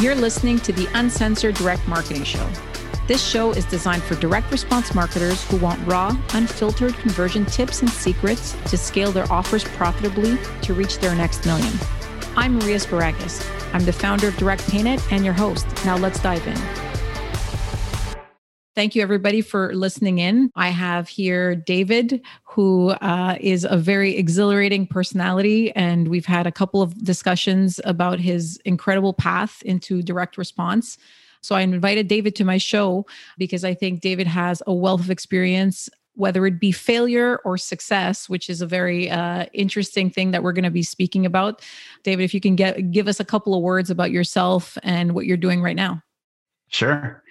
You're listening to the Uncensored Direct Marketing Show. This show is designed for direct response marketers who want raw, unfiltered conversion tips and secrets to scale their offers profitably to reach their next million. I'm Maria Sparagas. I'm the founder of Direct Paynet and your host. Now let's dive in. Thank you, everybody, for listening in. I have here David, who uh, is a very exhilarating personality. And we've had a couple of discussions about his incredible path into direct response. So I invited David to my show because I think David has a wealth of experience whether it be failure or success, which is a very uh, interesting thing that we're going to be speaking about. David, if you can get give us a couple of words about yourself and what you're doing right now. Sure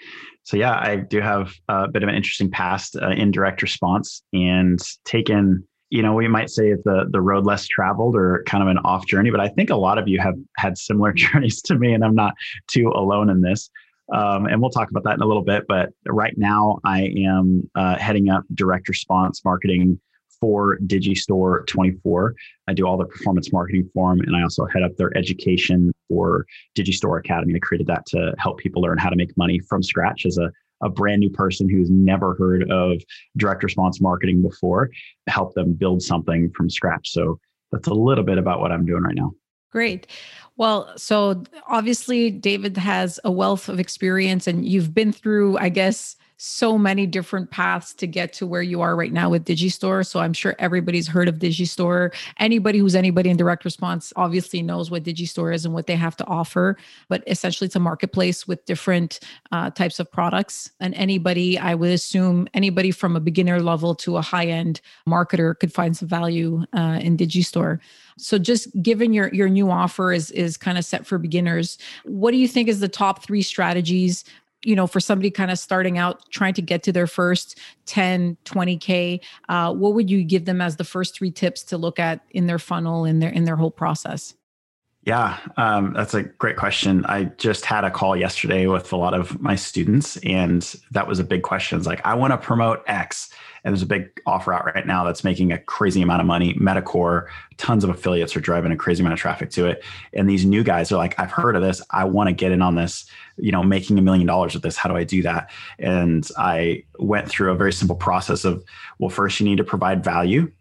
so yeah, I do have a bit of an interesting past uh, in direct response and taken, you know, we might say it's the the road less traveled or kind of an off journey, but I think a lot of you have had similar journeys to me, and I'm not too alone in this. Um, and we'll talk about that in a little bit. But right now, I am uh, heading up direct response marketing for Digistore 24. I do all the performance marketing for them, and I also head up their education for Digistore Academy. I created that to help people learn how to make money from scratch as a, a brand new person who's never heard of direct response marketing before, help them build something from scratch. So that's a little bit about what I'm doing right now. Great. Well, so obviously, David has a wealth of experience, and you've been through, I guess, so many different paths to get to where you are right now with Digistore. So I'm sure everybody's heard of Digistore. Anybody who's anybody in direct response obviously knows what Digistore is and what they have to offer. But essentially, it's a marketplace with different uh, types of products. And anybody, I would assume, anybody from a beginner level to a high end marketer could find some value uh, in Digistore. So just given your your new offer is is kind of set for beginners, what do you think is the top three strategies you know for somebody kind of starting out trying to get to their first 10 20k uh, what would you give them as the first three tips to look at in their funnel in their in their whole process yeah, um, that's a great question. I just had a call yesterday with a lot of my students, and that was a big question. It's like, I want to promote X, and there's a big offer out right now that's making a crazy amount of money. Meticore, tons of affiliates are driving a crazy amount of traffic to it, and these new guys are like, I've heard of this. I want to get in on this. You know, making a million dollars with this. How do I do that? And I went through a very simple process of, well, first you need to provide value,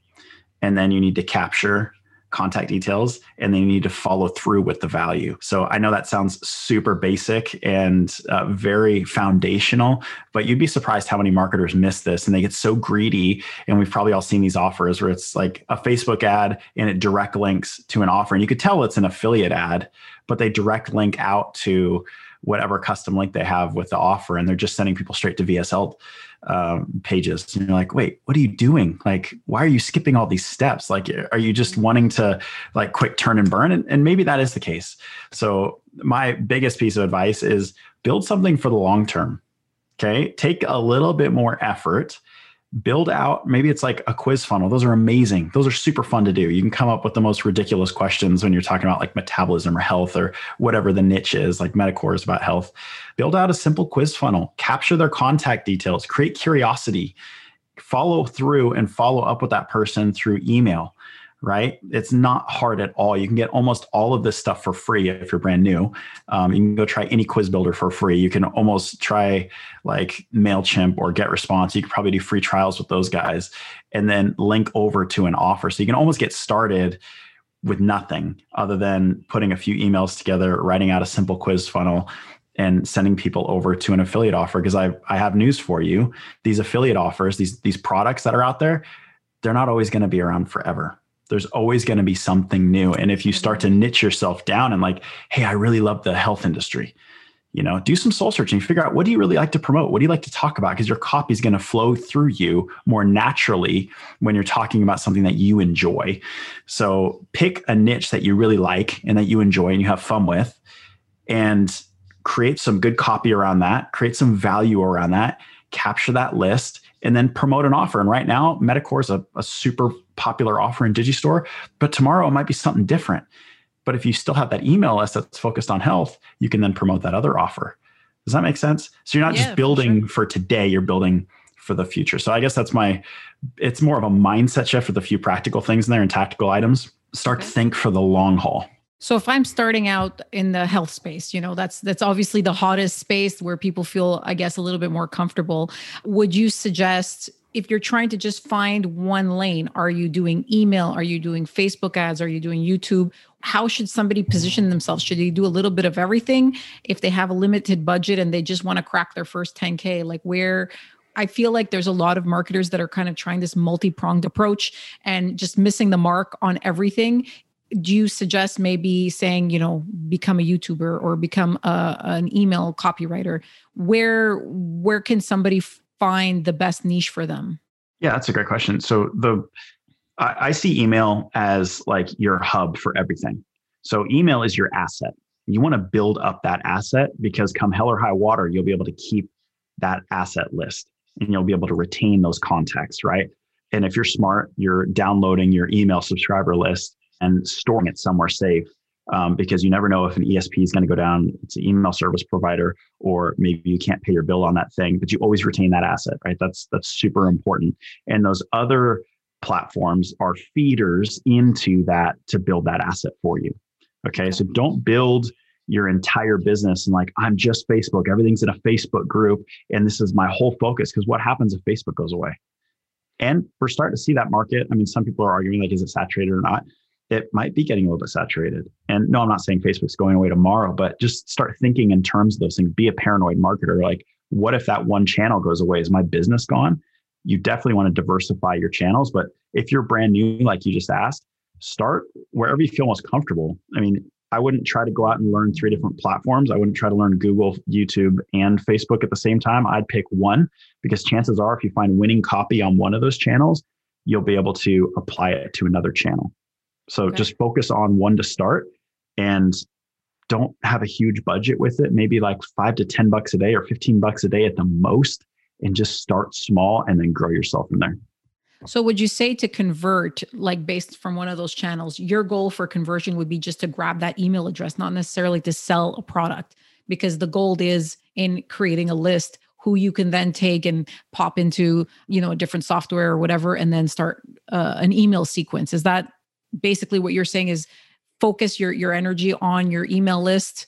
and then you need to capture contact details and they need to follow through with the value. So I know that sounds super basic and uh, very foundational, but you'd be surprised how many marketers miss this and they get so greedy. And we've probably all seen these offers where it's like a Facebook ad and it direct links to an offer. And you could tell it's an affiliate ad, but they direct link out to whatever custom link they have with the offer and they're just sending people straight to VSL um, pages. And you're like wait what are you doing? Like why are you skipping all these steps? Like are you just wanting to like quick turn and burn? And, and maybe that is the case. So my biggest piece of advice is build something for the long term okay? Take a little bit more effort build out maybe it's like a quiz funnel. Those are amazing. Those are super fun to do. You can come up with the most ridiculous questions when you're talking about like metabolism or health or whatever the niche is like Meticore is about health. Build out a simple quiz funnel. Capture their contact details. Create curiosity. Follow through and follow up with that person through email right? It's not hard at all. You can get almost all of this stuff for free if you're brand new. Um, you can go try any quiz builder for free. You can almost try like MailChimp or GetResponse. You can probably do free trials with those guys and then link over to an offer. So you can almost get started with nothing other than putting a few emails together, writing out a simple quiz funnel and sending people over to an affiliate offer because I I have news for you. These affiliate offers, these these products that are out there, they're not always going to be around forever there's always going to be something new. And if you start to mm-hmm. niche yourself down and like, hey, I really love the health industry, you know, do some soul searching, figure out what do you really like to promote? What do you like to talk about? Because your copy is going to flow through you more naturally when you're talking about something that you enjoy. So pick a niche that you really like and that you enjoy and you have fun with and create some good copy around that, create some value around that, capture that list and then promote an offer. And right now, Meticore is a, a super popular offer in Digistore, but tomorrow it might be something different. But if you still have that email list that's focused on health, you can then promote that other offer. Does that make sense? So you're not yeah, just building for, sure. for today, you're building for the future. So I guess that's my it's more of a mindset shift with a few practical things in there and tactical items. Start okay. to think for the long haul. So if I'm starting out in the health space, you know, that's that's obviously the hottest space where people feel I guess a little bit more comfortable. Would you suggest if you're trying to just find one lane, are you doing email? Are you doing Facebook ads? Are you doing YouTube? How should somebody position themselves? Should they do a little bit of everything if they have a limited budget and they just want to crack their first 10K? Like, where I feel like there's a lot of marketers that are kind of trying this multi pronged approach and just missing the mark on everything do you suggest maybe saying you know become a youtuber or become a, an email copywriter where where can somebody find the best niche for them? Yeah that's a great question. So the I, I see email as like your hub for everything. So email is your asset. You want to build up that asset because come hell or high water you'll be able to keep that asset list and you'll be able to retain those contacts right? And if you're smart you're downloading your email subscriber list and storing it somewhere safe um, because you never know if an ESP is going to go down. It's an email service provider, or maybe you can't pay your bill on that thing, but you always retain that asset, right? That's that's super important. And those other platforms are feeders into that to build that asset for you. Okay, so don't build your entire business and like I'm just Facebook. Everything's in a Facebook group, and this is my whole focus. Because what happens if Facebook goes away? And we're starting to see that market. I mean, some people are arguing like, is it saturated or not? It might be getting a little bit saturated. And no, I'm not saying Facebook's going away tomorrow, but just start thinking in terms of those things. Be a paranoid marketer. Like, what if that one channel goes away? Is my business gone? You definitely want to diversify your channels. But if you're brand new, like you just asked, start wherever you feel most comfortable. I mean, I wouldn't try to go out and learn three different platforms. I wouldn't try to learn Google, YouTube, and Facebook at the same time. I'd pick one because chances are, if you find winning copy on one of those channels, you'll be able to apply it to another channel. So okay. just focus on one to start and don't have a huge budget with it. Maybe like five to 10 bucks a day or 15 bucks a day at the most, and just start small and then grow yourself from there. So, would you say to convert, like based from one of those channels, your goal for conversion would be just to grab that email address, not necessarily to sell a product? Because the goal is in creating a list who you can then take and pop into, you know, a different software or whatever, and then start uh, an email sequence. Is that basically what you're saying is focus your your energy on your email list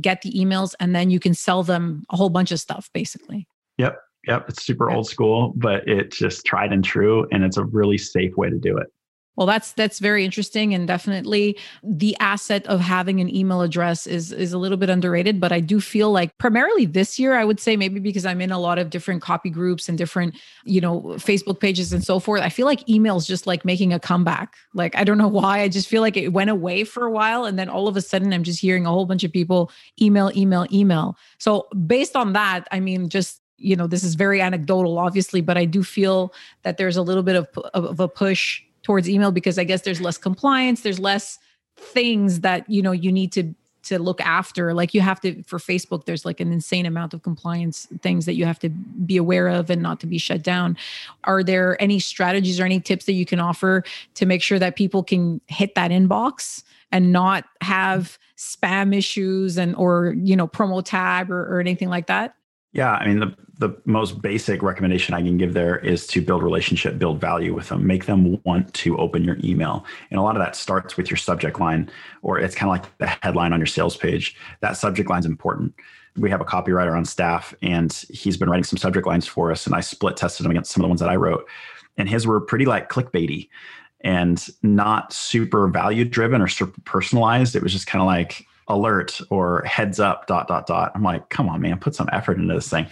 get the emails and then you can sell them a whole bunch of stuff basically. Yep yep it's super old school but it's just tried and true and it's a really safe way to do it well, that's that's very interesting, and definitely the asset of having an email address is is a little bit underrated. But I do feel like primarily this year, I would say maybe because I'm in a lot of different copy groups and different, you know, Facebook pages and so forth. I feel like email is just like making a comeback. Like I don't know why. I just feel like it went away for a while, and then all of a sudden, I'm just hearing a whole bunch of people email, email, email. So based on that, I mean, just you know, this is very anecdotal, obviously, but I do feel that there's a little bit of, of a push towards email because I guess there's less compliance, there's less things that you know you need to to look after. Like you have to for facebook there's like an insane amount of compliance things that you have to be aware of and not to be shut down. Are there any strategies or any tips that you can offer to make sure that people can hit that inbox and not have spam issues and or you know promo tab or, or anything like that? Yeah, I mean the the most basic recommendation I can give there is to build relationship, build value with them, make them want to open your email. And a lot of that starts with your subject line, or it's kind of like the headline on your sales page. That subject line is important. We have a copywriter on staff, and he's been writing some subject lines for us, and I split tested them against some of the ones that I wrote, and his were pretty like clickbaity and not super value driven or super personalized. It was just kind of like alert or heads up dot dot dot i'm like come on man put some effort into this thing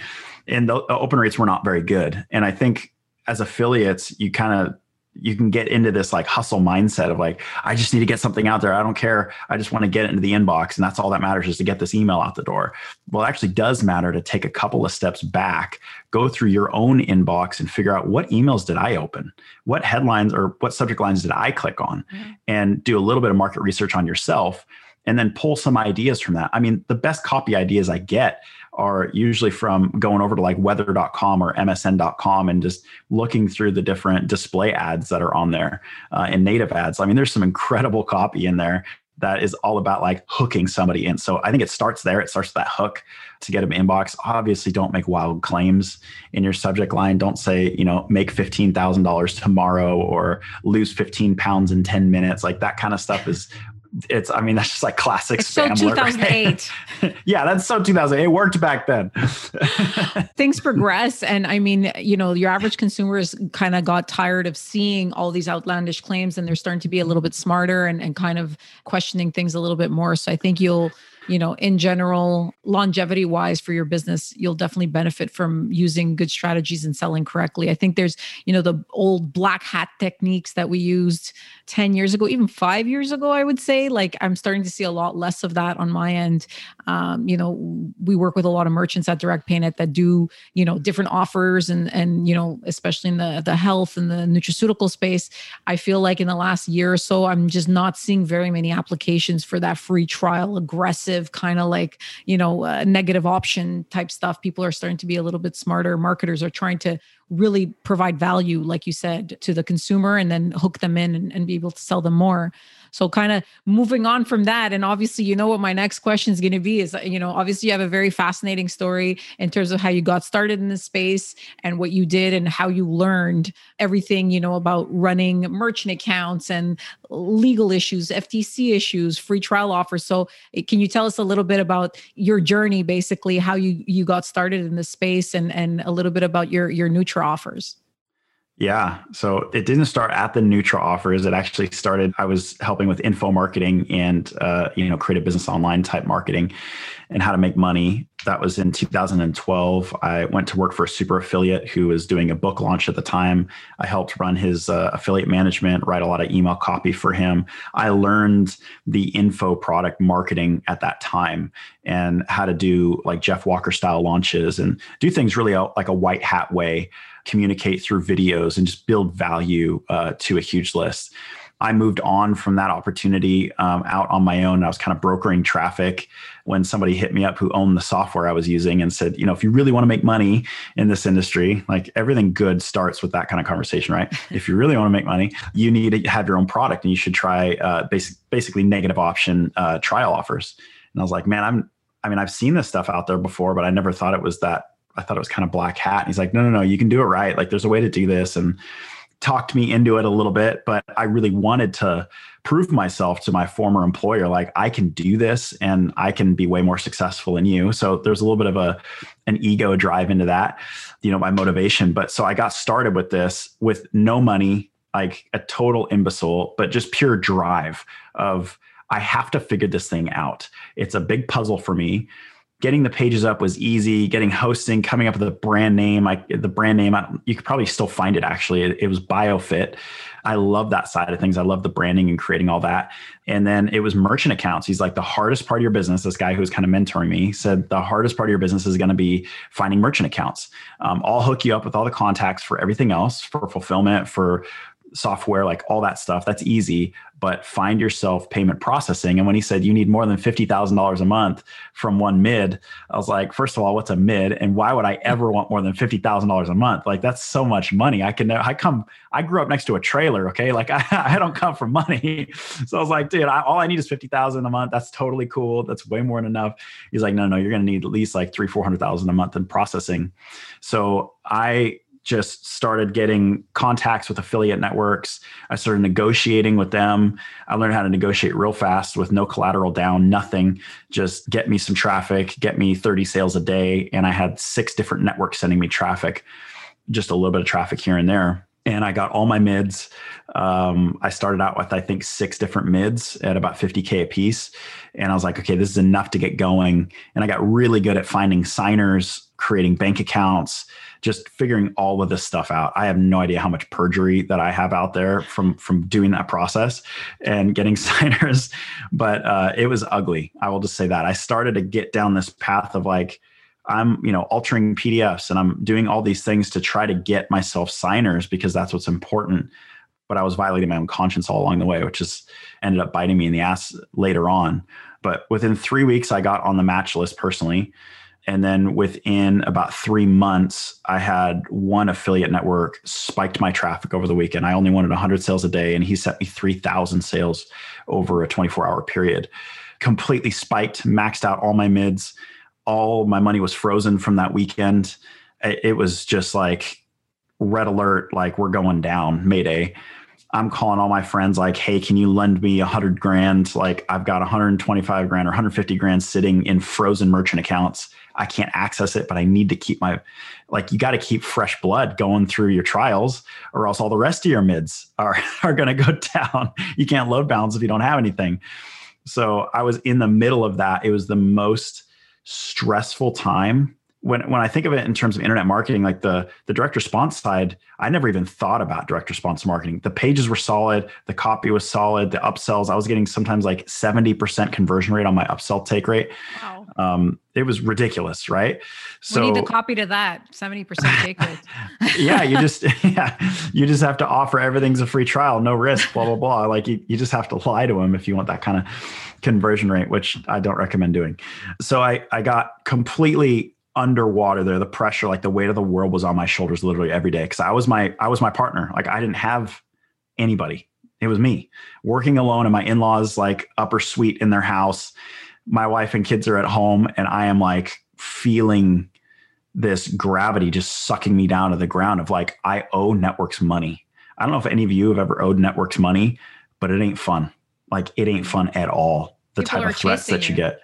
and the, open rates were not very good. And i think as affiliates you kind of you can get into this like hustle mindset of like i just need to get something out there. I don't care. I just want to get it into the inbox and that's all that matters is to get this email out the door. Well it actually does matter to take a couple of steps back go through your own inbox and figure out what emails did i open? What headlines or what subject lines did i click on? Mm-hmm. and do a little bit of market research on yourself and then pull some ideas from that. I mean, the best copy ideas I get are usually from going over to like weather.com or msn.com and just looking through the different display ads that are on there uh, and native ads. I mean, there's some incredible copy in there that is all about like hooking somebody in. So I think it starts there. It starts that hook to get them inbox. Obviously, don't make wild claims in your subject line. Don't say, you know, make $15,000 tomorrow or lose 15 pounds in 10 minutes. Like that kind of stuff is it's i mean that's just like classic it's spam so 2008 right? yeah that's so 2008 it worked back then. Things progress and i mean you know your average consumers kind of got tired of seeing all these outlandish claims and they're starting to be a little bit smarter and, and kind of questioning things a little bit more. So i think you'll you know, in general, longevity wise for your business, you'll definitely benefit from using good strategies and selling correctly. I think there's, you know, the old black hat techniques that we used 10 years ago, even five years ago, I would say. Like I'm starting to see a lot less of that on my end. Um, you know, we work with a lot of merchants at Direct Paynet that do, you know, different offers and and you know, especially in the the health and the nutraceutical space. I feel like in the last year or so, I'm just not seeing very many applications for that free trial aggressive kind of like you know uh, negative option type stuff. People are starting to be a little bit smarter. Marketers are trying to really provide value like you said to the consumer and then hook them in and, and be able to sell them more so kind of moving on from that, and obviously, you know what my next question is going to be is, you know, obviously you have a very fascinating story in terms of how you got started in this space and what you did and how you learned everything, you know, about running merchant accounts and legal issues, FTC issues, free trial offers. So eh, can you tell us a little bit about your journey, basically how you you got started in this space and and a little bit about your your Nutra offers? Yeah. So it didn't start at the Nutra offers. It actually started, I was helping with info marketing and, uh, you know, creative business online type marketing and how to make money. That was in 2012. I went to work for a super affiliate who was doing a book launch at the time. I helped run his uh, affiliate management, write a lot of email copy for him. I learned the info product marketing at that time and how to do like Jeff Walker style launches and do things really like a white hat way communicate through videos and just build value uh, to a huge list. I moved on from that opportunity um, out on my own. I was kind of brokering traffic when somebody hit me up who owned the software I was using and said, you know, if you really want to make money in this industry, like everything good starts with that kind of conversation, right? if you really want to make money, you need to have your own product and you should try uh, basic, basically negative option uh, trial offers. And I was like, man, I'm, I mean, I've seen this stuff out there before, but I never thought it was that I thought it was kind of black hat. And he's like, no, no, no, you can do it right. Like there's a way to do this and talked me into it a little bit, but I really wanted to prove myself to my former employer. Like I can do this and I can be way more successful than you. So there's a little bit of a, an ego drive into that, you know, my motivation. But so I got started with this with no money, like a total imbecile, but just pure drive of, I have to figure this thing out. It's a big puzzle for me getting the pages up was easy. Getting hosting coming up with a brand name like the brand name you could probably still find it actually. It, it, was biofit. I love that side of things. I love the branding and creating all that. And then it was merchant accounts. He's like the hardest part of your business. This guy who was kind of mentoring me said the hardest part of your business is going to be finding merchant accounts. Um, i'll hook you up with all the contacts for everything else for fulfillment for software, like all that stuff, that's easy. But find yourself payment processing. And when he said you need more than $50,000 a month from one mid, I was like, first of all, what's a mid? And why would I ever want more than $50,000 a month? Like, that's so much money. I can, I come, I grew up next to a trailer. Okay. Like, I, I don't come from money. So I was like, dude, I, all I need is 50,000 a month. That's totally cool. That's way more than enough. He's like, no, no, you're going to need at least like three, 400,000 a month in processing. So I, just started getting contacts with affiliate networks. I started negotiating with them. I learned how to negotiate real fast with no collateral down, nothing. Just get me some traffic, get me 30 sales a day. And I had six different networks sending me traffic, just a little bit of traffic here and there. And I got all my mids. Um, I started out with, I think, six different mids at about 50K a piece. And I was like, okay, this is enough to get going. And I got really good at finding signers, creating bank accounts, just figuring all of this stuff out. I have no idea how much perjury that I have out there from from doing that process and getting signers, but uh, it was ugly. I will just say that I started to get down this path of like. I'm, you know, altering PDFs and I'm doing all these things to try to get myself signers because that's what's important. But I was violating my own conscience all along the way, which just ended up biting me in the ass later on. But within three weeks, I got on the match list personally. And then within about three months, I had one affiliate network spiked my traffic over the weekend. I only wanted 100 sales a day, and he sent me 3,000 sales over a 24 hour period. Completely spiked, maxed out all my mids. All my money was frozen from that weekend. It was just like red alert, like we're going down, Mayday. I'm calling all my friends like, hey, can you lend me a hundred grand? Like I've got 125 grand or 150 grand sitting in frozen merchant accounts. I can't access it, but I need to keep my like you got to keep fresh blood going through your trials, or else all the rest of your mids are are gonna go down. You can't load balance if you don't have anything. So I was in the middle of that. It was the most stressful time when when I think of it in terms of internet marketing, like the the direct response side, I never even thought about direct response marketing. The pages were solid, the copy was solid, the upsells. I was getting sometimes like seventy percent conversion rate on my upsell take rate. Wow. Um, it was ridiculous, right? So we need to copy to that seventy percent take rate. yeah, you just yeah, you just have to offer everything's a free trial, no risk, blah blah blah. Like you, you just have to lie to them if you want that kind of conversion rate, which I don't recommend doing. So I I got completely underwater there the pressure like the weight of the world was on my shoulders literally every day because i was my i was my partner. Like i didn't have anybody. It was me. Working alone in my in-laws like upper suite in their house. My wife and kids are at home and i am like feeling this gravity just sucking me down to the ground of like i owe networks money. I don't know if any of you have ever owed networks money but it ain't fun. Like it ain't fun at all the people type of threats that you, you. get.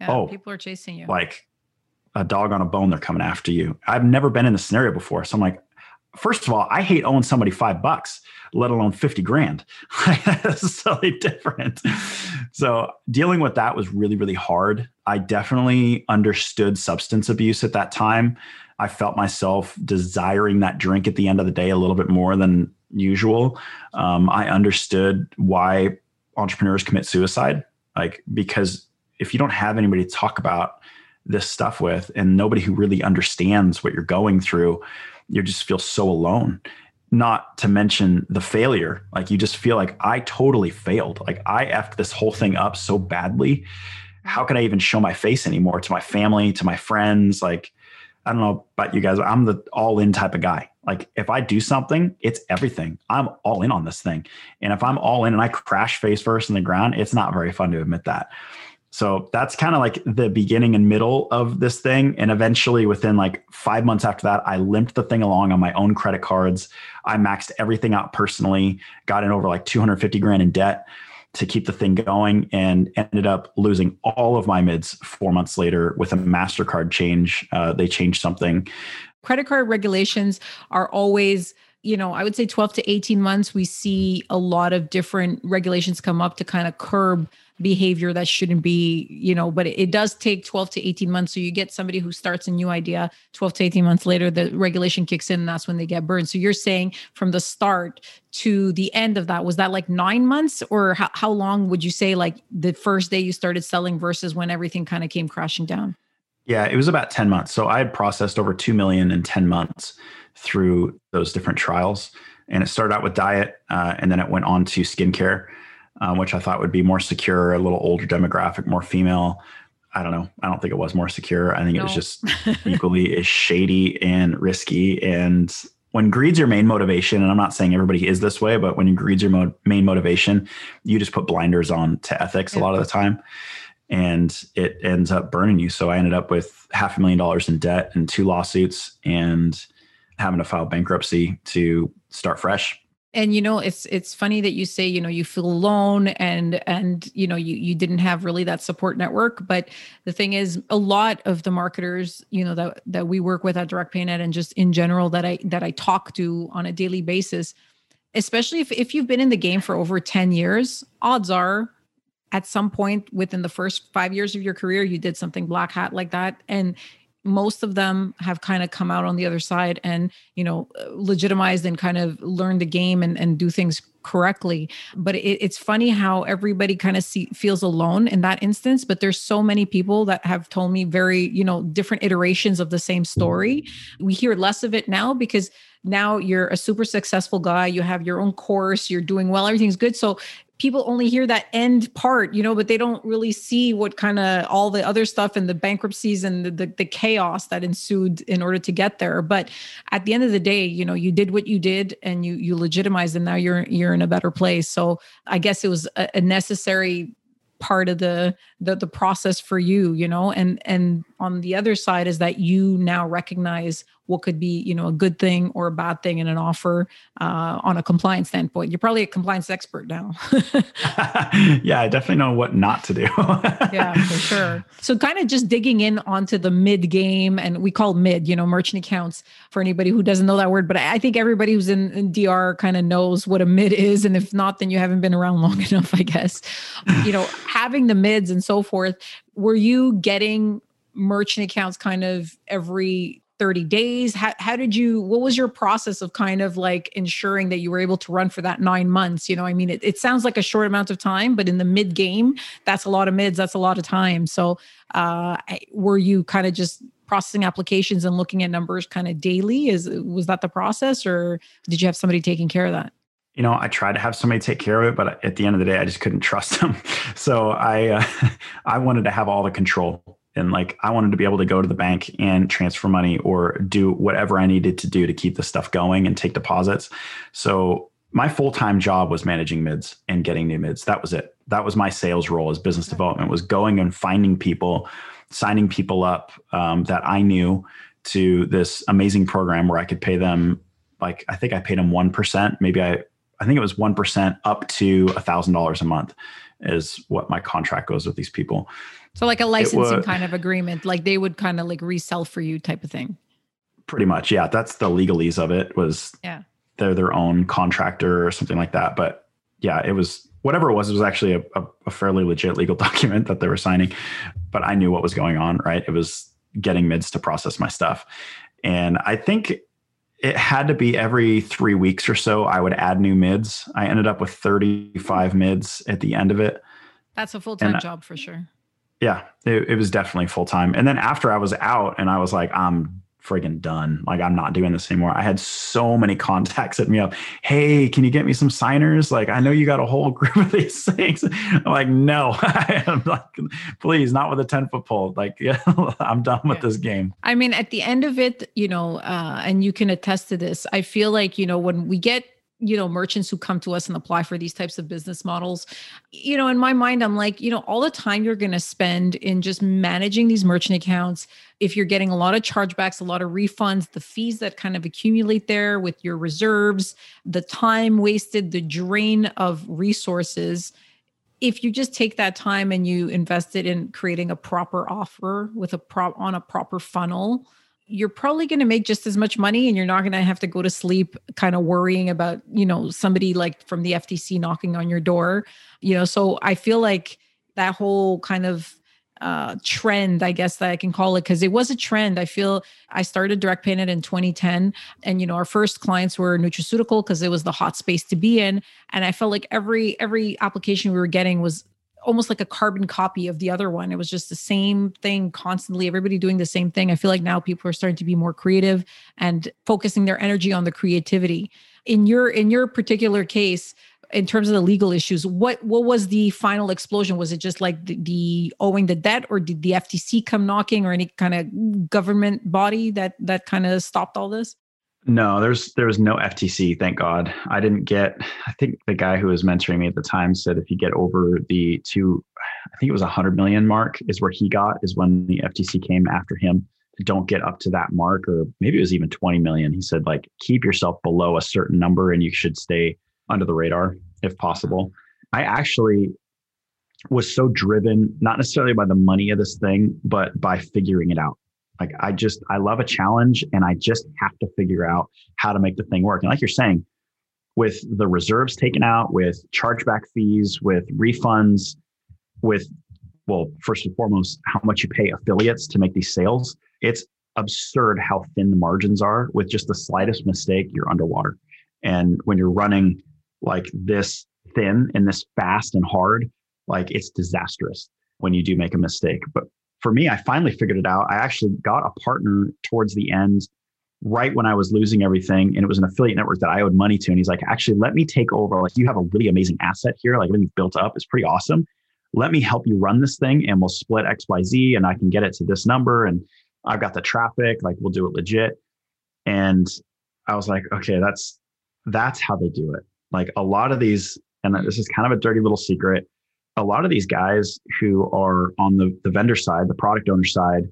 Yeah, oh people are chasing you. like a dog on a bone, they're coming after you. I've never been in the scenario before. So I'm like, first of all, I hate owing somebody five bucks, let alone 50 grand. That's totally different. So dealing with that was really, really hard. I definitely understood substance abuse at that time. I felt myself desiring that drink at the end of the day a little bit more than usual. Um, I understood why entrepreneurs commit suicide, like because if you don't have anybody to talk about this stuff with and nobody who really understands what you're going through you just feel so alone. Not to mention the failure. Like you just feel like i totally failed. Like i effed this whole thing up so badly. How can i even show my face anymore to my family to my friends? Like i don't know about you guys i'm the all in type of guy. Like if i do something it's everything. I'm all in on this thing. And if i'm all in and i crash face first in the ground it's not very fun to admit that so that's kind of like the beginning and middle of this thing. And eventually, within like five months after that, I limped the thing along on my own credit cards. I maxed everything out personally, got in over like 250 grand in debt to keep the thing going, and ended up losing all of my mids four months later with a MasterCard change. Uh, they changed something. Credit card regulations are always you know, I would say 12 to 18 months, we see a lot of different regulations come up to kind of curb behavior that shouldn't be, you know, but it, it, does take 12 to 18 months. So you get somebody who starts a new idea 12 to 18 months later, the regulation kicks in and that's when they get burned. So you're saying from the start to the end of that, was that like nine months or how, how long would you say like the first day you started selling versus when everything kind of came crashing down? Yeah, it was about 10 months. So I had processed over 2 million in 10 months through those different trials. And it started out with diet uh, and then it went on to skincare um, which I thought would be more secure, a little older demographic, more female. I don't know. I don't think it was more secure. I think no. it was just equally as shady and risky. And when greed's your main motivation, and I'm not saying everybody is this way, but when greed's your mo- main motivation, you just put blinders on to ethics yeah. a lot of the time and it ends up burning you. So I ended up with half a million dollars in debt and two lawsuits and having to file bankruptcy to start fresh and you know it's it's funny that you say you know you feel alone and and you know you you didn't have really that support network. But the thing is a lot of the marketers you know that that we work with at DirectPayNet and just in general that i that i talk to on a daily basis especially if if you've been in the game for over 10 years odds are at some point within the first 5 years of your career you did something black hat like that. And most of them have kind of come out on the other side and you know legitimized and kind of learned the game and, and do things correctly. But it, it's funny how everybody kind of see, feels alone in that instance but there's so many people that have told me very you know different iterations of the same story. We hear less of it now because now you're a super successful guy you have your own course you're doing well everything's good. So people only hear that end part, you know, but they don't really see what kind of all the other stuff and the bankruptcies and the, the, the, chaos that ensued in order to get there. But at the end of the day, you know, you did what you did and you you legitimized and now you're you're in a better place. So I guess it was a, a necessary part of the, the the process for you you know and and on the other side is that you now recognize what could be you know a good thing or a bad thing in an offer uh, on a compliance standpoint. You're probably a compliance expert now. Yeah i definitely know what not to do. Yeah for sure. So kind of just digging in onto the mid game and we call mid you know merchant accounts for anybody who doesn't know that word but i think everybody who's in, in dr kind of knows what a mid is and if not then you haven't been around long enough i guess. You know having the mids and so forth were you getting merchant accounts kind of every 30 days? How, how did you what was your process of kind of like ensuring that you were able to run for that nine months? You know i mean it, it sounds like a short amount of time but in the mid game that's a lot of mids that's a lot of time. So uh were you kind of just processing applications and looking at numbers kind of daily? Is was that the process or did you have somebody taking care of that? You know, I tried to have somebody take care of it, but at the end of the day, I just couldn't trust them. So I, uh, I wanted to have all the control and like I wanted to be able to go to the bank and transfer money or do whatever I needed to do to keep the stuff going and take deposits. So my full-time job was managing mids and getting new mids. That was it. That was my sales role as business development was going and finding people, signing people up um, that I knew to this amazing program where I could pay them like I think I paid them one percent. Maybe I I think it was one percent up to a thousand dollars a month is what my contract goes with these people. So like a licensing kind of agreement, like they would kind of like resell for you type of thing. Pretty much, yeah. That's the legalese of it. Was yeah, they're their own contractor or something like that. But yeah, it was whatever it was. It was actually a, a, a fairly legit legal document that they were signing. But I knew what was going on. Right, it was getting mids to process my stuff, and I think it had to be every three weeks or so i would add new mids i ended up with 35 mids at the end of it that's a full-time job for sure yeah, it, it was definitely full time. And then after I was out and I was like, I'm friggin' done. Like I'm not doing this anymore. I had so many contacts hit me up. Hey, can you get me some signers? Like I know you got a whole group of these things. I'm like, no, I'm like, please, not with a 10 foot pole. Like, yeah, I'm done with this game. I mean, at the end of it, you know, uh, and you can attest to this. I feel like, you know, when we get you know merchants who come to us and apply for these types of business models you know in my mind i'm like you know all the time you're going to spend in just managing these merchant accounts if you're getting a lot of chargebacks a lot of refunds the fees that kind of accumulate there with your reserves the time wasted the drain of resources. If you just take that time and you invest it in creating a proper offer with a prop on a proper funnel you're probably going to make just as much money and you're not going to have to go to sleep kind of worrying about you know somebody like from the ftc knocking on your door you know so i feel like that whole kind of uh, trend, I guess that I can call it, because it was a trend. I feel I started Direct Paynet in 2010, and you know our first clients were nutraceutical because it was the hot space to be in, and I felt like every every application we were getting was almost like a carbon copy of the other one. It was just the same thing constantly, everybody doing the same thing. I feel like now people are starting to be more creative and focusing their energy on the creativity. In your in your particular case, in terms of the legal issues, what what was the final explosion? Was it just like the, the owing the debt, or did the FTC come knocking, or any kind of government body that that kind of stopped all this? No, there's there was no FTC, thank God. I didn't get. I think the guy who was mentoring me at the time said if you get over the two, I think it was a hundred million mark is where he got is when the FTC came after him. Don't get up to that mark, or maybe it was even twenty million. He said like keep yourself below a certain number, and you should stay under the radar if possible. I actually was so driven, not necessarily by the money of this thing, but by figuring it out. Like I just I love a challenge and I just have to figure out how to make the thing work. And like you're saying, with the reserves taken out, with chargeback fees, with refunds, with well, first and foremost, how much you pay affiliates to make these sales. It's absurd how thin the margins are. With just the slightest mistake, you're underwater. And when you're running like this thin and this fast and hard, like it's disastrous when you do make a mistake. But for me, I finally figured it out. I actually got a partner towards the end, right when I was losing everything. And it was an affiliate network that I owed money to. And he's like, actually, let me take over. Like, you have a really amazing asset here. Like, everything's built up. It's pretty awesome. Let me help you run this thing and we'll split XYZ and I can get it to this number. And I've got the traffic. Like, we'll do it legit. And I was like, okay, that's that's how they do it. Like a lot of these, and this is kind of a dirty little secret a lot of these guys who are on the, the vendor side, the product owner side,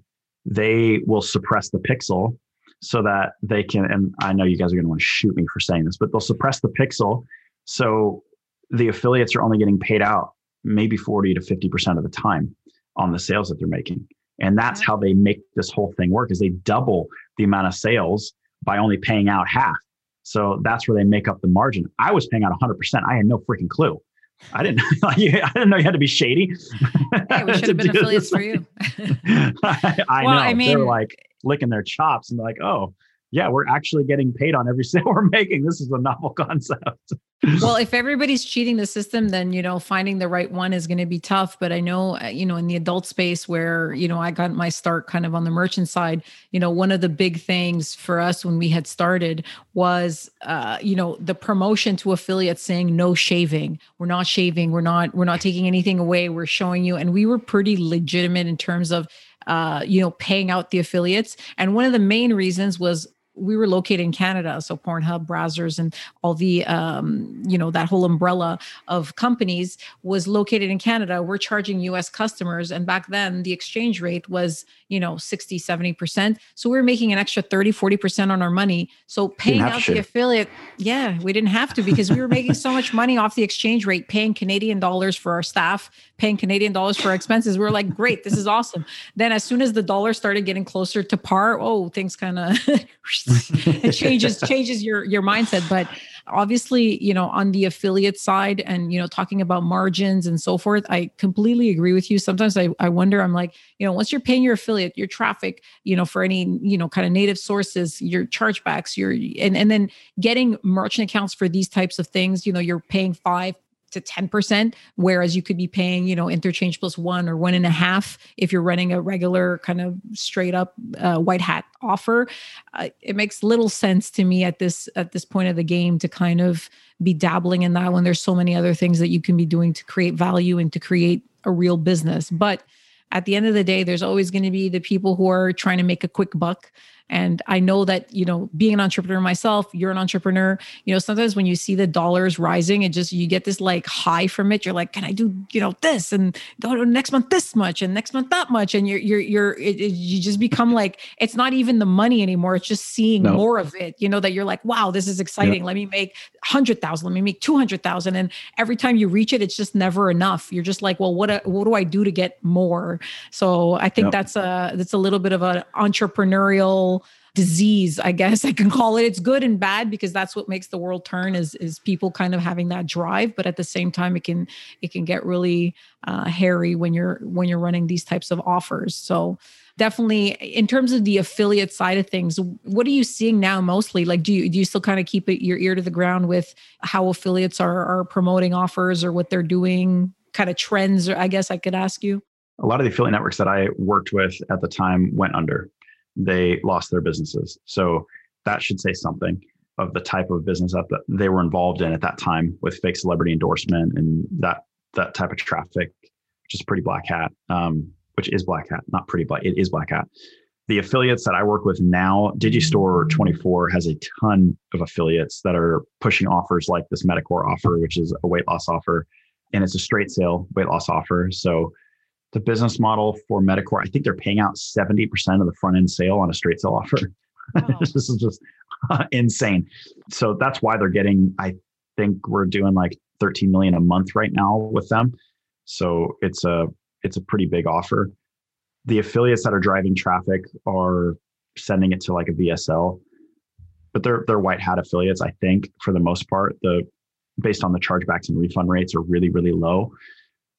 they will suppress the pixel so that they can, and I know you guys are going to want to shoot me for saying this, but they'll suppress the pixel. So the affiliates are only getting paid out maybe 40 to 50% of the time on the sales that they're making. And that's how they make this whole thing work is they double the amount of sales by only paying out half. So that's where they make up the margin. I was paying out 100%. I had no freaking clue. I didn't. I didn't know you had to be shady. Hey, we should have been affiliates for you. I, I well, know. I mean, they're like licking their chops and like, oh, yeah, we're actually getting paid on every sale we're making. This is a novel concept. well, if everybody's cheating the system, then you know finding the right one is going to be tough. But I know, uh, you know, in the adult space where you know I got my start kind of on the merchant side, you know, one of the big things for us when we had started was, uh, you know, the promotion to affiliates saying no shaving. We're not shaving. We're not. We're not taking anything away. We're showing you, and we were pretty legitimate in terms of uh, you know, paying out the affiliates. And one of the main reasons was we were located in Canada, so Pornhub, Brazzers, and all the um, you know that whole umbrella of companies was located in Canada. We're charging U.S. customers, and back then the exchange rate was you know 60, 70 percent. So we were making an extra 30, 40 percent on our money. So paying out the affiliate, yeah, we didn't have to because we were making so much money off the exchange rate, paying Canadian dollars for our staff, paying Canadian dollars for our expenses. We were like, great, this is awesome. Then as soon as the dollar started getting closer to par, oh, things kind of it changes changes your your mindset. But obviously, you know, on the affiliate side and you know, talking about margins and so forth, I completely agree with you. Sometimes I, I wonder, I'm like, you know, once you're paying your affiliate, your traffic, you know, for any, you know, kind of native sources, your chargebacks, your and and then getting merchant accounts for these types of things, you know, you're paying five, to 10%, whereas you could be paying, you know, interchange plus one or one and a half if you're running a regular kind of straight up uh, white hat offer. Uh, it makes little sense to me at this at this point of the game to kind of be dabbling in that when there's so many other things that you can be doing to create value and to create a real business. But at the end of the day, there's always going to be the people who are trying to make a quick buck and I know that, you know, being an entrepreneur myself, you're an entrepreneur, you know, sometimes when you see the dollars rising, it just, you get this like high from it. You're like, can I do, you know, this and go next month this much and next month that much. And you're, you're, you're, it, it, you just become like, it's not even the money anymore. It's just seeing no. more of it, you know, that you're like, wow, this is exciting. Let me make 100,000, let me make 200,000. And every time you reach it, it's just never enough. You're just like, well, what, uh, what do I do to get more? So I think yep. that's a, that's a little bit of an entrepreneurial, disease i guess i can call it. It's good and bad because that's what makes the world turn is is people kind of having that drive. But at the same time it can it can get really uh, hairy when you're when you're running these types of offers. So definitely in terms of the affiliate side of things what are you seeing now mostly? Like do you do you still kind of keep it, your ear to the ground with how affiliates are are promoting offers or what they're doing kind of trends i guess i could ask you? A lot of the affiliate networks that i worked with at the time went under they lost their businesses. So that should say something of the type of business that they were involved in at that time with fake celebrity endorsement and that that type of traffic, which is pretty black hat, um, which is black hat, not pretty black. It is black hat. The affiliates that I work with now, Digistore 24 has a ton of affiliates that are pushing offers like this Meticore offer, which is a weight loss offer, and it's a straight sale weight loss offer. So the business model for Meticore, I think they're paying out 70% of the front end sale on a straight sale offer. Wow. Oh. this is just uh, insane. So that's why they're getting, I think we're doing like 13 million a month right now with them. So it's a it's a pretty big offer. The affiliates that are driving traffic are sending it to like a VSL, but they're they're white hat affiliates. I think for the most part, the based on the chargebacks and refund rates are really really low.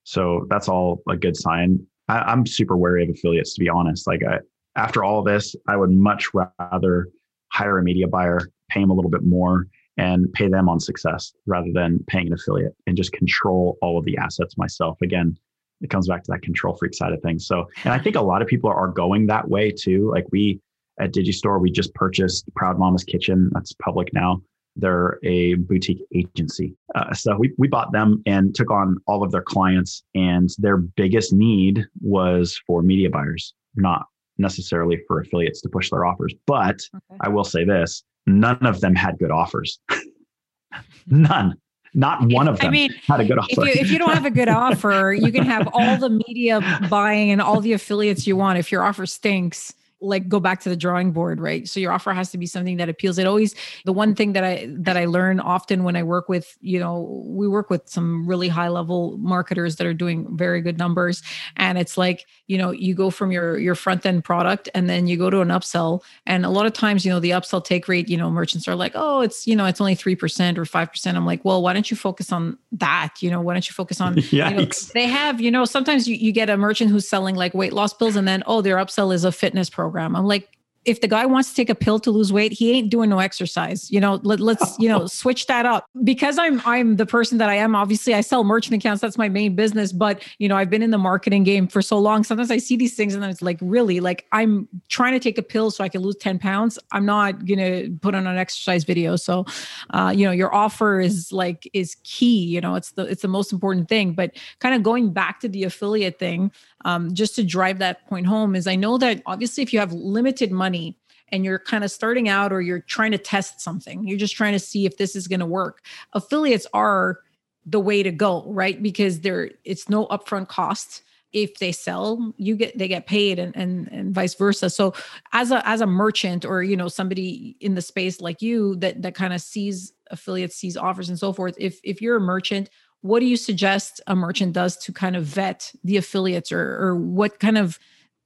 So that's all a good sign. I, am super wary of affiliates, to be honest. Like I, after all this, I would much rather hire a media buyer, pay them a little bit more, and pay them on success rather than paying an affiliate and just control all of the assets myself. Again, it comes back to that control freak side of things. So, and I think a lot of people are going that way too. Like we at Digistore, we just purchased Proud Mama's Kitchen. That's public now. They're a boutique agency. Uh, so we, we bought them and took on all of their clients. And their biggest need was for media buyers, not necessarily for affiliates to push their offers. But okay. I will say this none of them had good offers. none. Not one of them I mean, had a good offer. If you, if you don't have a good offer, you can have all the media buying and all the affiliates you want. If your offer stinks, like go back to the drawing board right? So your offer has to be something that appeals. It always the one thing that i that i learn often when i work with you know we work with some really high level marketers that are doing very good numbers. And it's like you know you go from your your front end product and then you go to an upsell. And a lot of times you know the upsell take rate you know merchants are like oh it's you know it's only 3% or 5% i'm like well why don't you focus on that? You know why don't you focus on you know, they have you know sometimes you, you get a merchant who's selling like weight loss pills and then oh their upsell is a fitness program program. I'm like, if the guy wants to take a pill to lose weight, he ain't doing no exercise. You know, let, us you know switch that up. Because I'm I'm the person that I am. Obviously, I sell merchant accounts. That's my main business. But you know, I've been in the marketing game for so long. Sometimes I see these things and then it's like, really, like I'm trying to take a pill so I can lose ten pounds. I'm not gonna put on an exercise video. So, uh, you know, your offer is like is key. You know, it's the it's the most important thing. But kind of going back to the affiliate thing, um, just to drive that point home, is I know that obviously if you have limited money and you're kind of starting out or you're trying to test something, you're just trying to see if this is going to work. Affiliates are the way to go, right? Because there it's no upfront cost. If they sell, you get they get paid and and and vice versa. So as a as a merchant or you know somebody in the space like you that that kind of sees affiliates, sees offers and so forth, if if you're a merchant, what do you suggest a merchant does to kind of vet the affiliates or or what kind of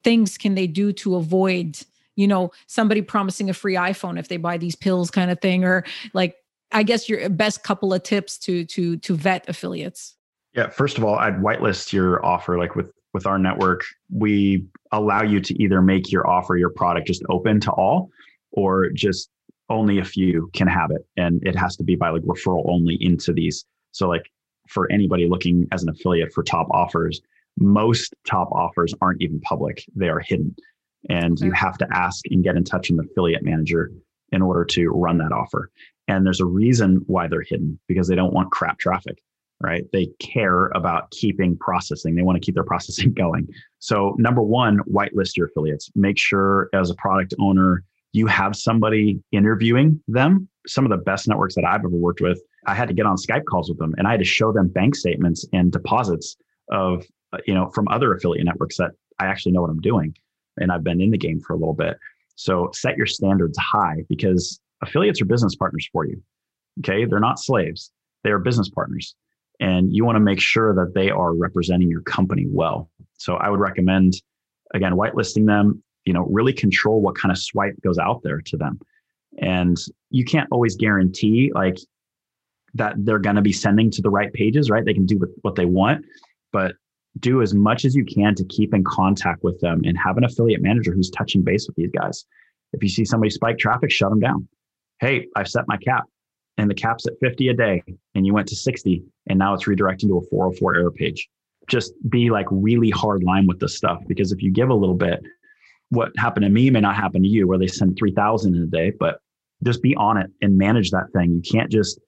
things can they do to avoid you know somebody promising a free iphone if they buy these pills kind of thing? Or like i guess your best couple of tips to to to vet affiliates. Yeah first of all i'd whitelist your offer like with with our network. We allow you to either make your offer your product just open to all or just only a few can have it. And it has to be by like referral only into these. So like for anybody looking as an affiliate for top offers most top offers aren't even public they are hidden and you mm. have to ask and get in touch with an affiliate manager in order to run that offer. And there's a reason why they're hidden because they don't want crap traffic, right? They care about keeping processing. They want to keep their processing going. So, number one, whitelist your affiliates. Make sure as a product owner, you have somebody interviewing them. Some of the best networks that I've ever worked with, I had to get on Skype calls with them and I had to show them bank statements and deposits of, uh, you know, from other affiliate networks that I actually know what I'm doing and I've been in the game for a little bit. So set your standards high because affiliates are business partners for you. Okay. They're not slaves, they are business partners. And you want to make sure that they are representing your company well. So I would recommend, again, whitelisting them, you know, really control what kind of swipe goes out there to them. And you can't always guarantee like that they're going to be sending to the right pages, right? They can do what they want, but do as much as you can to keep in contact with them and have an affiliate manager who's touching base with these guys. If you see somebody spike traffic, shut them down. Hey, I've set my cap and the cap's at 50 a day and you went to 60 and now it's redirecting to a 404 error page. Just be like really hard line with this stuff because if you give a little bit, what happened to me may not happen to you where they send 3000 in a day, but just be on it and manage that thing. You can't just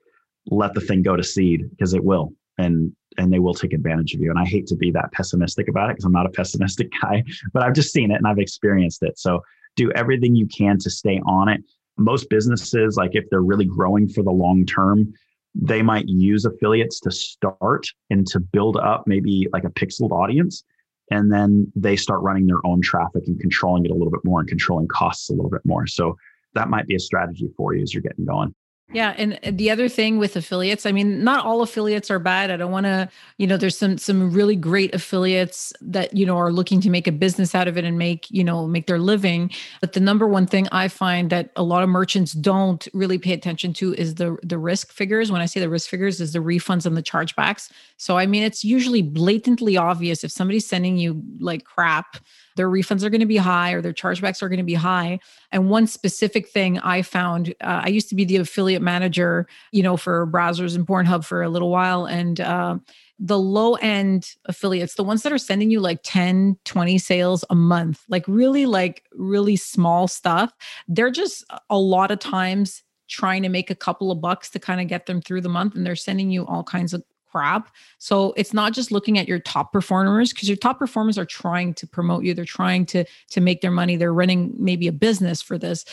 let the thing go to seed because it will. And and they will take advantage of you. And I hate to be that pessimistic about it because I'm not a pessimistic guy, but I've just seen it and I've experienced it. So do everything you can to stay on it. Most businesses, like if they're really growing for the long term, they might use affiliates to start and to build up maybe like a pixeled audience. And then they start running their own traffic and controlling it a little bit more and controlling costs a little bit more. So that might be a strategy for you as you're getting going. Yeah, and the other thing with affiliates, I mean, not all affiliates are bad. I don't want to, you know, there's some some really great affiliates that, you know, are looking to make a business out of it and make, you know, make their living. But the number one thing I find that a lot of merchants don't really pay attention to is the the risk figures. When I say the risk figures is the refunds and the chargebacks. So I mean, it's usually blatantly obvious if somebody's sending you like crap their refunds are going to be high or their chargebacks are going to be high. And one specific thing I found, uh, I used to be the affiliate manager, you know, for Brazzers and Pornhub for a little while. And, uh, the low end affiliates, the ones that are sending you like 10, 20 sales a month, like really, like really small stuff, they're just a lot of times trying to make a couple of bucks to kind of get them through the month. And they're sending you all kinds of crap. So it's not just looking at your top performers because your top performers are trying to promote you. They're trying to to make their money. They're running maybe a business for this.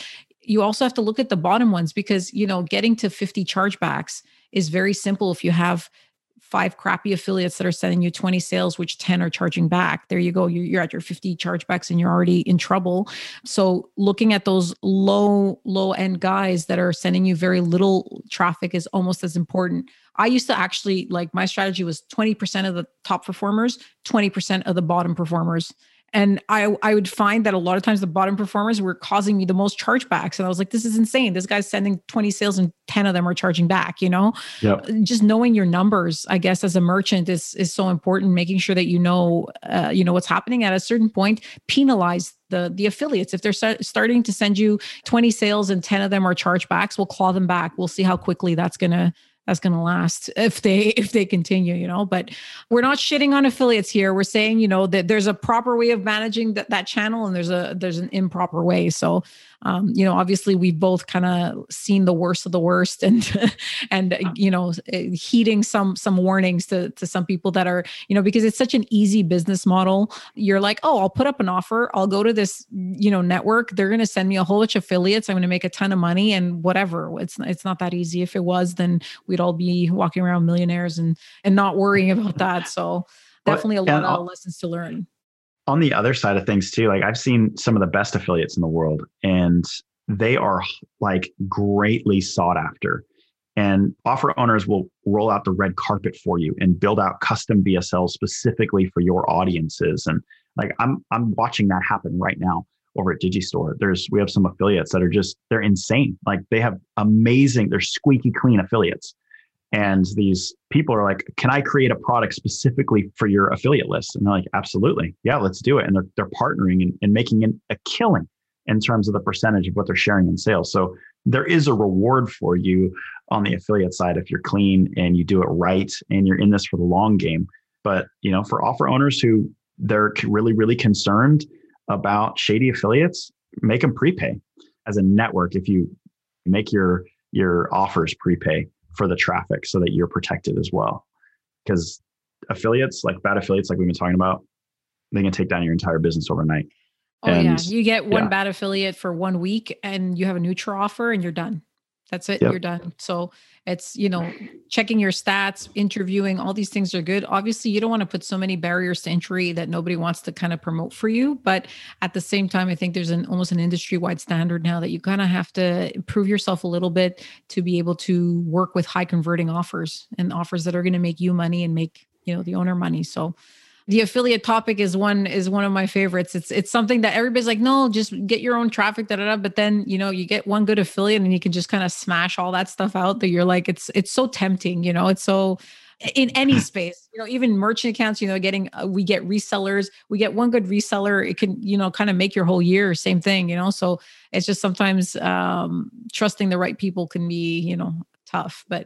You also have to look at the bottom ones because you know getting to 50 chargebacks is very simple if you have five crappy affiliates that are sending you 20 sales, which 10 are charging back. There you go. You're, at your 50 chargebacks and you're already in trouble. So looking at those low, low end guys that are sending you very little traffic is almost as important. I used to actually like my strategy was 20% of the top performers, 20% of the bottom performers and I, I would find that a lot of times the bottom performers were causing me the most chargebacks. And I was like, this is insane. This guy's sending 20 sales and 10 of them are charging back, you know? Yep. Just knowing your numbers, I guess, as a merchant is is so important, making sure that you know uh, you know what's happening at a certain point, penalize the the affiliates. If they're start, starting to send you 20 sales and 10 of them are chargebacks, we'll claw them back. We'll see how quickly that's gonna that's going to last if they if they continue you know but we're not shitting on affiliates here. We're saying you know that there's a proper way of managing that, that channel and there's a there's an improper way. So um, you know, obviously we've both kind of seen the worst of the worst and, and, you know, heeding some, some warnings to, to some people that are, you know, because it's such an easy business model. You're like, oh, I'll put up an offer. I'll go to this, you know, network. They're going to send me a whole bunch of affiliates. I'm going to make a ton of money and whatever. It's, it's not that easy. If it was, then we'd all be walking around millionaires and, and not worrying about that. So definitely a lot of lessons to learn on the other side of things too, like I've seen some of the best affiliates in the world and they are like greatly sought after. And offer owners will roll out the red carpet for you and build out custom VSLs specifically for your audiences. And like I'm I'm watching that happen right now over at Digistore. There's we have some affiliates that are just they're insane. Like they have amazing, they're squeaky clean affiliates and these people are like can i create a product specifically for your affiliate list? And they're like absolutely. Yeah let's do it. And they're, they're partnering and, and making an, a killing in terms of the percentage of what they're sharing in sales. So there is a reward for you on the affiliate side if you're clean and you do it right and you're in this for the long game. But you know for offer owners who they're really really concerned about shady affiliates make them prepay. As a network if you make your your offers prepay for the traffic so that you're protected as well. Because affiliates, like bad affiliates, like we've been talking about, they can take down your entire business overnight. Oh and, yeah, you get one yeah. bad affiliate for one week, and you have a nutra offer, and you're done. That's it. Yep. You're done. So it's, you know, checking your stats, interviewing, all these things are good. Obviously, you don't want to put so many barriers to entry that nobody wants to kind of promote for you. But at the same time, I think there's an almost an industry wide standard now that you kind of have to prove yourself a little bit to be able to work with high converting offers and offers that are going to make you money and make, you know, the owner money. So the affiliate topic is one is one of my favorites. It's it's something that everybody's like, no, just get your own traffic, da, da, da. But then you know you get one good affiliate and you can just kind of smash all that stuff out. That you're like, it's it's so tempting, you know. It's so in any space, you know, even merchant accounts, you know, getting uh, we get resellers, we get one good reseller, it can you know kind of make your whole year. Same thing, you know. So it's just sometimes um, trusting the right people can be you know tough, but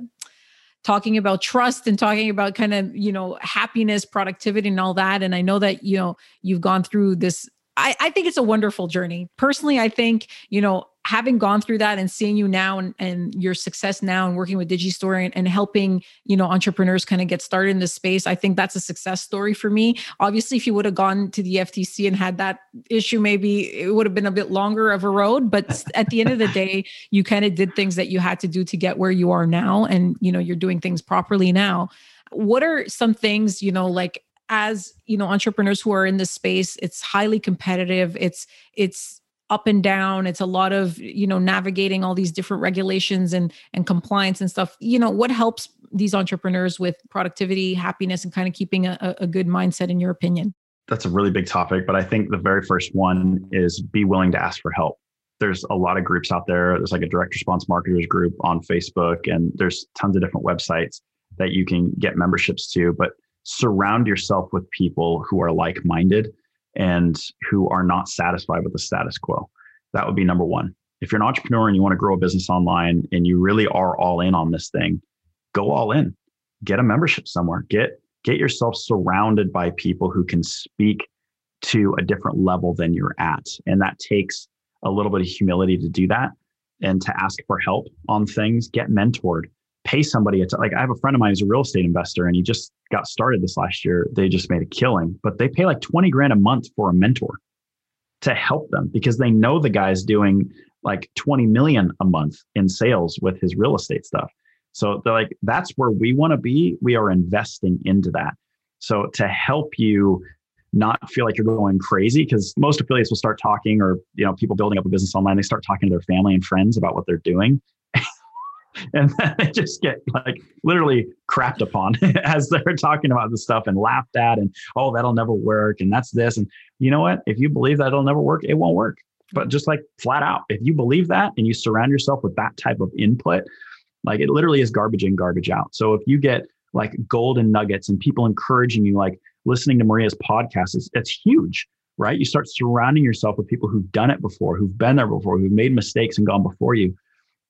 talking about trust and talking about kind of you know happiness productivity and all that. And i know that you know you've gone through this I, I think it's a wonderful journey. Personally i think you know having gone through that and seeing you now and, and your success now and working with digistore and, and helping you know entrepreneurs kind of get started in this space i think that's a success story for me. Obviously if you would have gone to the ftc and had that issue maybe it would have been a bit longer of a road but at the end of the day you kind of did things that you had to do to get where you are now and you know you're doing things properly now. What are some things you know like as you know entrepreneurs who are in this space it's highly competitive it's it's up and down. It's a lot of you know navigating all these different regulations and and compliance and stuff. You know what helps these entrepreneurs with productivity happiness and kind of keeping a, a good mindset in your opinion? That's a really big topic but i think the very first one is be willing to ask for help. There's a lot of groups out there. There's like a direct response marketers group on facebook and there's tons of different websites that you can get memberships to but surround yourself with people who are like-minded and who are not satisfied with the status quo. That would be number one. If you're an entrepreneur and you want to grow a business online and you really are all in on this thing, go all in. Get a membership somewhere. Get get yourself surrounded by people who can speak to a different level than you're at. And that takes a little bit of humility to do that and to ask for help on things, get mentored, pay somebody. To, like I have a friend of mine who's a real estate investor and he just got started this last year. They just made a killing, but they pay like 20 grand a month for a mentor to help them because they know the guy's doing like 20 million a month in sales with his real estate stuff. So they're like, that's where we want to be. We are investing into that. So to help you not feel like you're going crazy, because most affiliates will start talking, or you know, people building up a business online, they start talking to their family and friends about what they're doing. and then they just get like literally crapped upon as they're talking about this stuff and laughed at and oh that'll never work and that's this and you know what? If you believe that it'll never work it won't work. But just like flat out if you believe that and you surround yourself with that type of input like it literally is garbage in garbage out. So if you get like golden nuggets and people encouraging you like listening to maria's podcast is it's huge right? You start surrounding yourself with people who've done it before who've been there before who've made mistakes and gone before you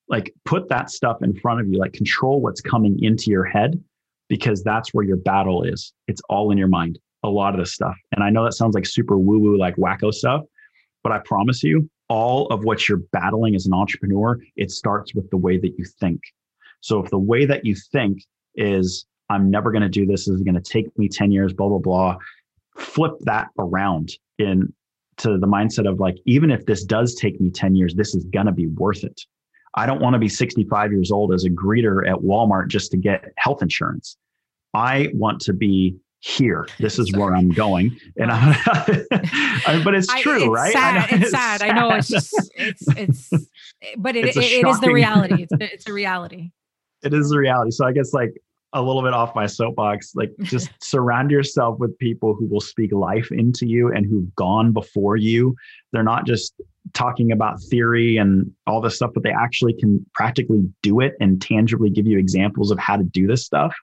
like put that stuff in front of you like control what's coming into your head because that's where your battle is. It's all in your mind a lot of this stuff. And i know that sounds like super woo woo like wacko stuff but i promise you all of what you're battling as an entrepreneur it starts with the way that you think. So if the way that you think is i'm never going to do this, this is going to take me 10 years blah blah blah flip that around in to the mindset of like even if this does take me 10 years this is going to be worth it I don't want to be 65 years old as a greeter at Walmart just to get health insurance. I want to be here. This is where I'm going. And I, but it's true, I, it's right? Sad. It's, it's, sad. sad. I know it's just, it's, it's, but it, it's it, it is the reality. It's, it's a reality. It is the reality. So I guess like a little bit off my soapbox, like just surround yourself with people who will speak life into you and who've gone before you. They're not just talking about theory and all this stuff, but they actually can practically do it and tangibly give you examples of how to do this stuff.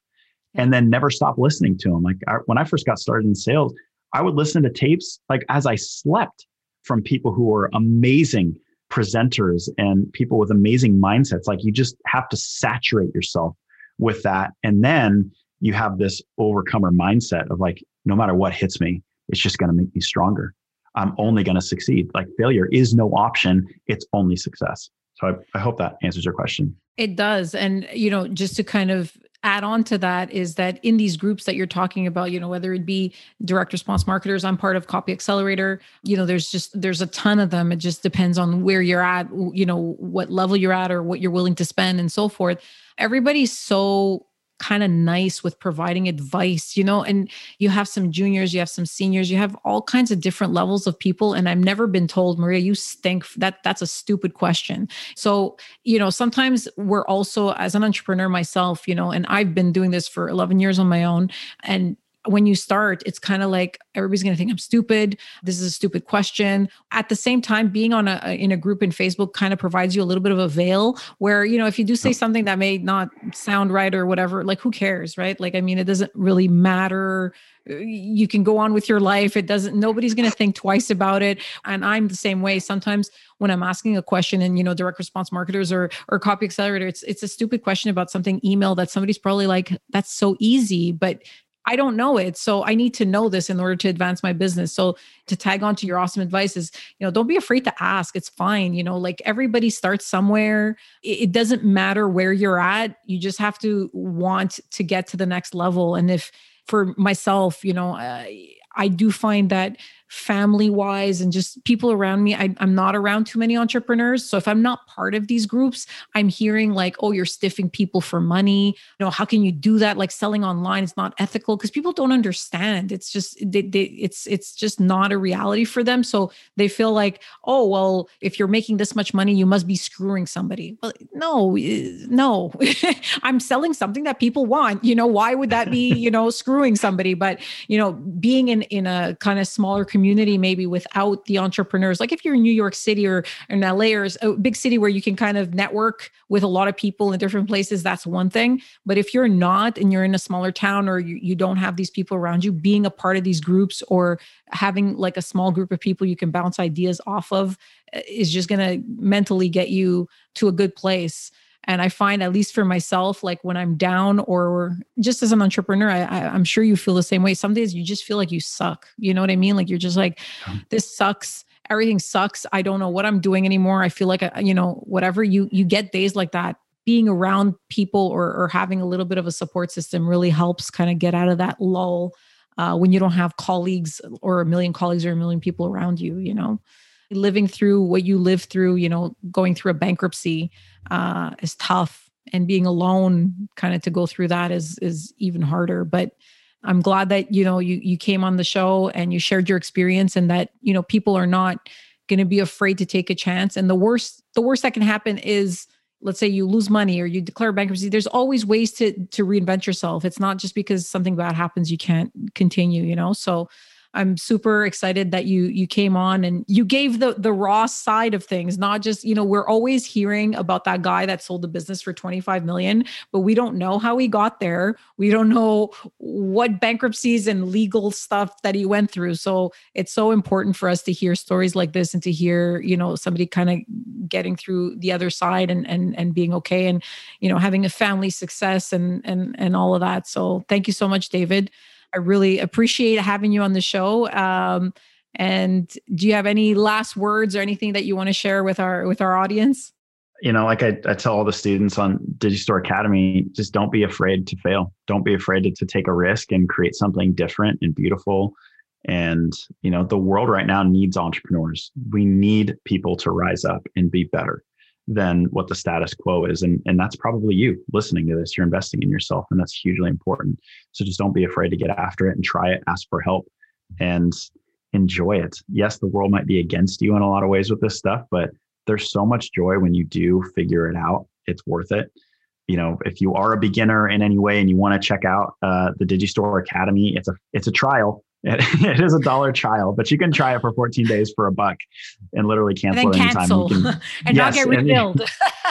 And then never stop listening to them. Like I, when I first got started in sales, I would listen to tapes like as I slept from people who were amazing presenters and people with amazing mindsets. Like you just have to saturate yourself with that. And then you have this overcomer mindset of like, no matter what hits me, it's just going to make me stronger. I'm only going to succeed. Like failure is no option, it's only success. So I, I hope that answers your question. It does. And, you know, just to kind of add on to that is that in these groups that you're talking about you know whether it be direct response marketers i'm part of copy accelerator you know there's just there's a ton of them it just depends on where you're at you know what level you're at or what you're willing to spend and so forth everybody's so kind of nice with providing advice, you know, and you have some juniors, you have some seniors, you have all kinds of different levels of people. And I've never been told, Maria, you stink. That that's a stupid question. So, you know, sometimes we're also as an entrepreneur myself, you know, and I've been doing this for 11 years on my own. And when you start, it's kind of like everybody's going to think I'm stupid. This is a stupid question. At the same time, being on a in a group in Facebook kind of provides you a little bit of a veil where you know if you do say something that may not sound right or whatever, like who cares, right? Like I mean, it doesn't really matter. Uh, you can go on with your life. It doesn't. Nobody's going to think twice about it. And I'm the same way. Sometimes when I'm asking a question and you know direct response marketers or or copy accelerator, it's it's a stupid question about something email that somebody's probably like that's so easy, but I don't know it. So I need to know this in order to advance my business. So to tag on to your awesome advice is, you know, don't be afraid to ask. It's fine. You know, like everybody starts somewhere. It doesn't matter where you're at. You just have to want to get to the next level. And if for myself, you know, uh, I do find that family wise and just people around me. I, am not around too many entrepreneurs. So if I'm not part of these groups, I'm hearing like, oh, you're stiffing people for money. You know, how can you do that? Like selling online is not ethical because people don't understand. It's just, they, they, it's, it's just not a reality for them. So they feel like, oh, well, if you're making this much money, you must be screwing somebody. But no, eh, no, I'm selling something that people want. You know, why would that be, you know, screwing somebody? But, you know, being in, in a kind of smaller community, community maybe without the entrepreneurs. Like if you're in new york city or in la or a big city where you can kind of network with a lot of people in different places that's one thing. But if you're not and you're in a smaller town or you, you don't have these people around you being a part of these groups or having like a small group of people you can bounce ideas off of eh, is just going to mentally get you to a good place and I find, at least for myself, like when I'm down or just as an entrepreneur, I, I, am sure you feel the same way. Some days you just feel like you suck. You know what I mean? Like you're just like, this sucks. Everything sucks. I don't know what I'm doing anymore. I feel like, I, you know, whatever you you get days like that. Being around people or, or having a little bit of a support system really helps kind of get out of that lull uh, when you don't have colleagues or a million colleagues or a million people around you. You know living through what you live through, you know, going through a bankruptcy uh, is tough. and being alone kind of to go through that is is even harder. But i'm glad that you know you you came on the show and you shared your experience and that you know people are not going to be afraid to take a chance. And the worst the worst that can happen is let's say you lose money or you declare bankruptcy there's always ways to to reinvent yourself. It's not just because something bad happens you can't continue you know? So I'm super excited that you you came on and you gave the the raw side of things, not just, you know, we're always hearing about that guy that sold the business for 25 million, but we don't know how he got there. We don't know what bankruptcies and legal stuff that he went through. So it's so important for us to hear stories like this and to hear, you know, somebody kind of getting through the other side and and and being okay and, you know, having a family success and and and all of that. So thank you so much, David. I really appreciate having you on the show. Um, and do you have any last words or anything that you want to share with our with our audience? You know, like I, I tell all the students on Digistore Academy, just don't be afraid to fail. Don't be afraid to, to take a risk and create something different and beautiful. And you know, the world right now needs entrepreneurs. We need people to rise up and be better than what the status quo is. And, and that's probably you listening to this. You're investing in yourself, and that's hugely important. So just don't be afraid to get after it and try it, ask for help, and enjoy it. Yes, the world might be against you in a lot of ways with this stuff, but there's so much joy when you do figure it out. It's worth it. You know, if you are a beginner in any way and you want to check out uh, the Digistore Academy, it's a it's a trial it is a dollar trial, but you can try it for 14 days for a buck and literally cancel and anytime. Cancel. Can, and yes, not get rebilled.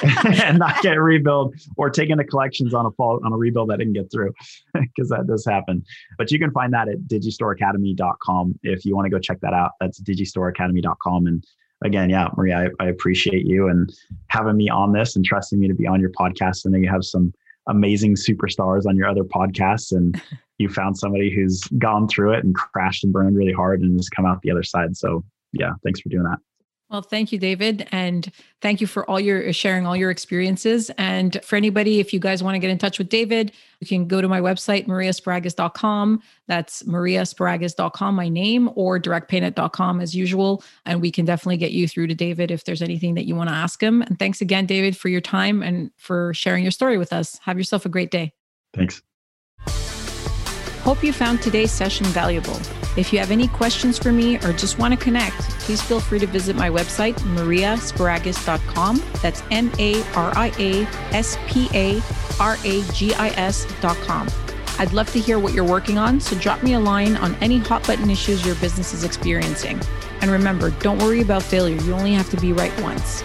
And, and, not get rebilled or take into collections on a fall on a rebuild that didn't get through because that does happen. But you can find that at digistoreacademy.com if you want to go check that out. That's digistoreacademy.com. And again, yeah, Maria, I, I appreciate you and having me on this and trusting me to be on your podcast. And then you have some amazing superstars on your other podcasts and you found somebody who's gone through it and crashed and burned really hard and has come out the other side. So yeah, thanks for doing that. Well, thank you, David. And thank you for all your sharing all your experiences. And for anybody, if you guys want to get in touch with David, you can go to my website, mariasparagis.com. That's mariasparagis.com, my name, or directpaynet.com as usual. And we can definitely get you through to David if there's anything that you want to ask him. And thanks again, David, for your time and for sharing your story with us. Have yourself a great day. Thanks. Hope you found today's session valuable. If you have any questions for me or just want to connect, please feel free to visit my website, mariasparagis.com. That's M A R I A S P A R A G I S.com. I'd love to hear what you're working on, so drop me a line on any hot button issues your business is experiencing. And remember, don't worry about failure, you only have to be right once.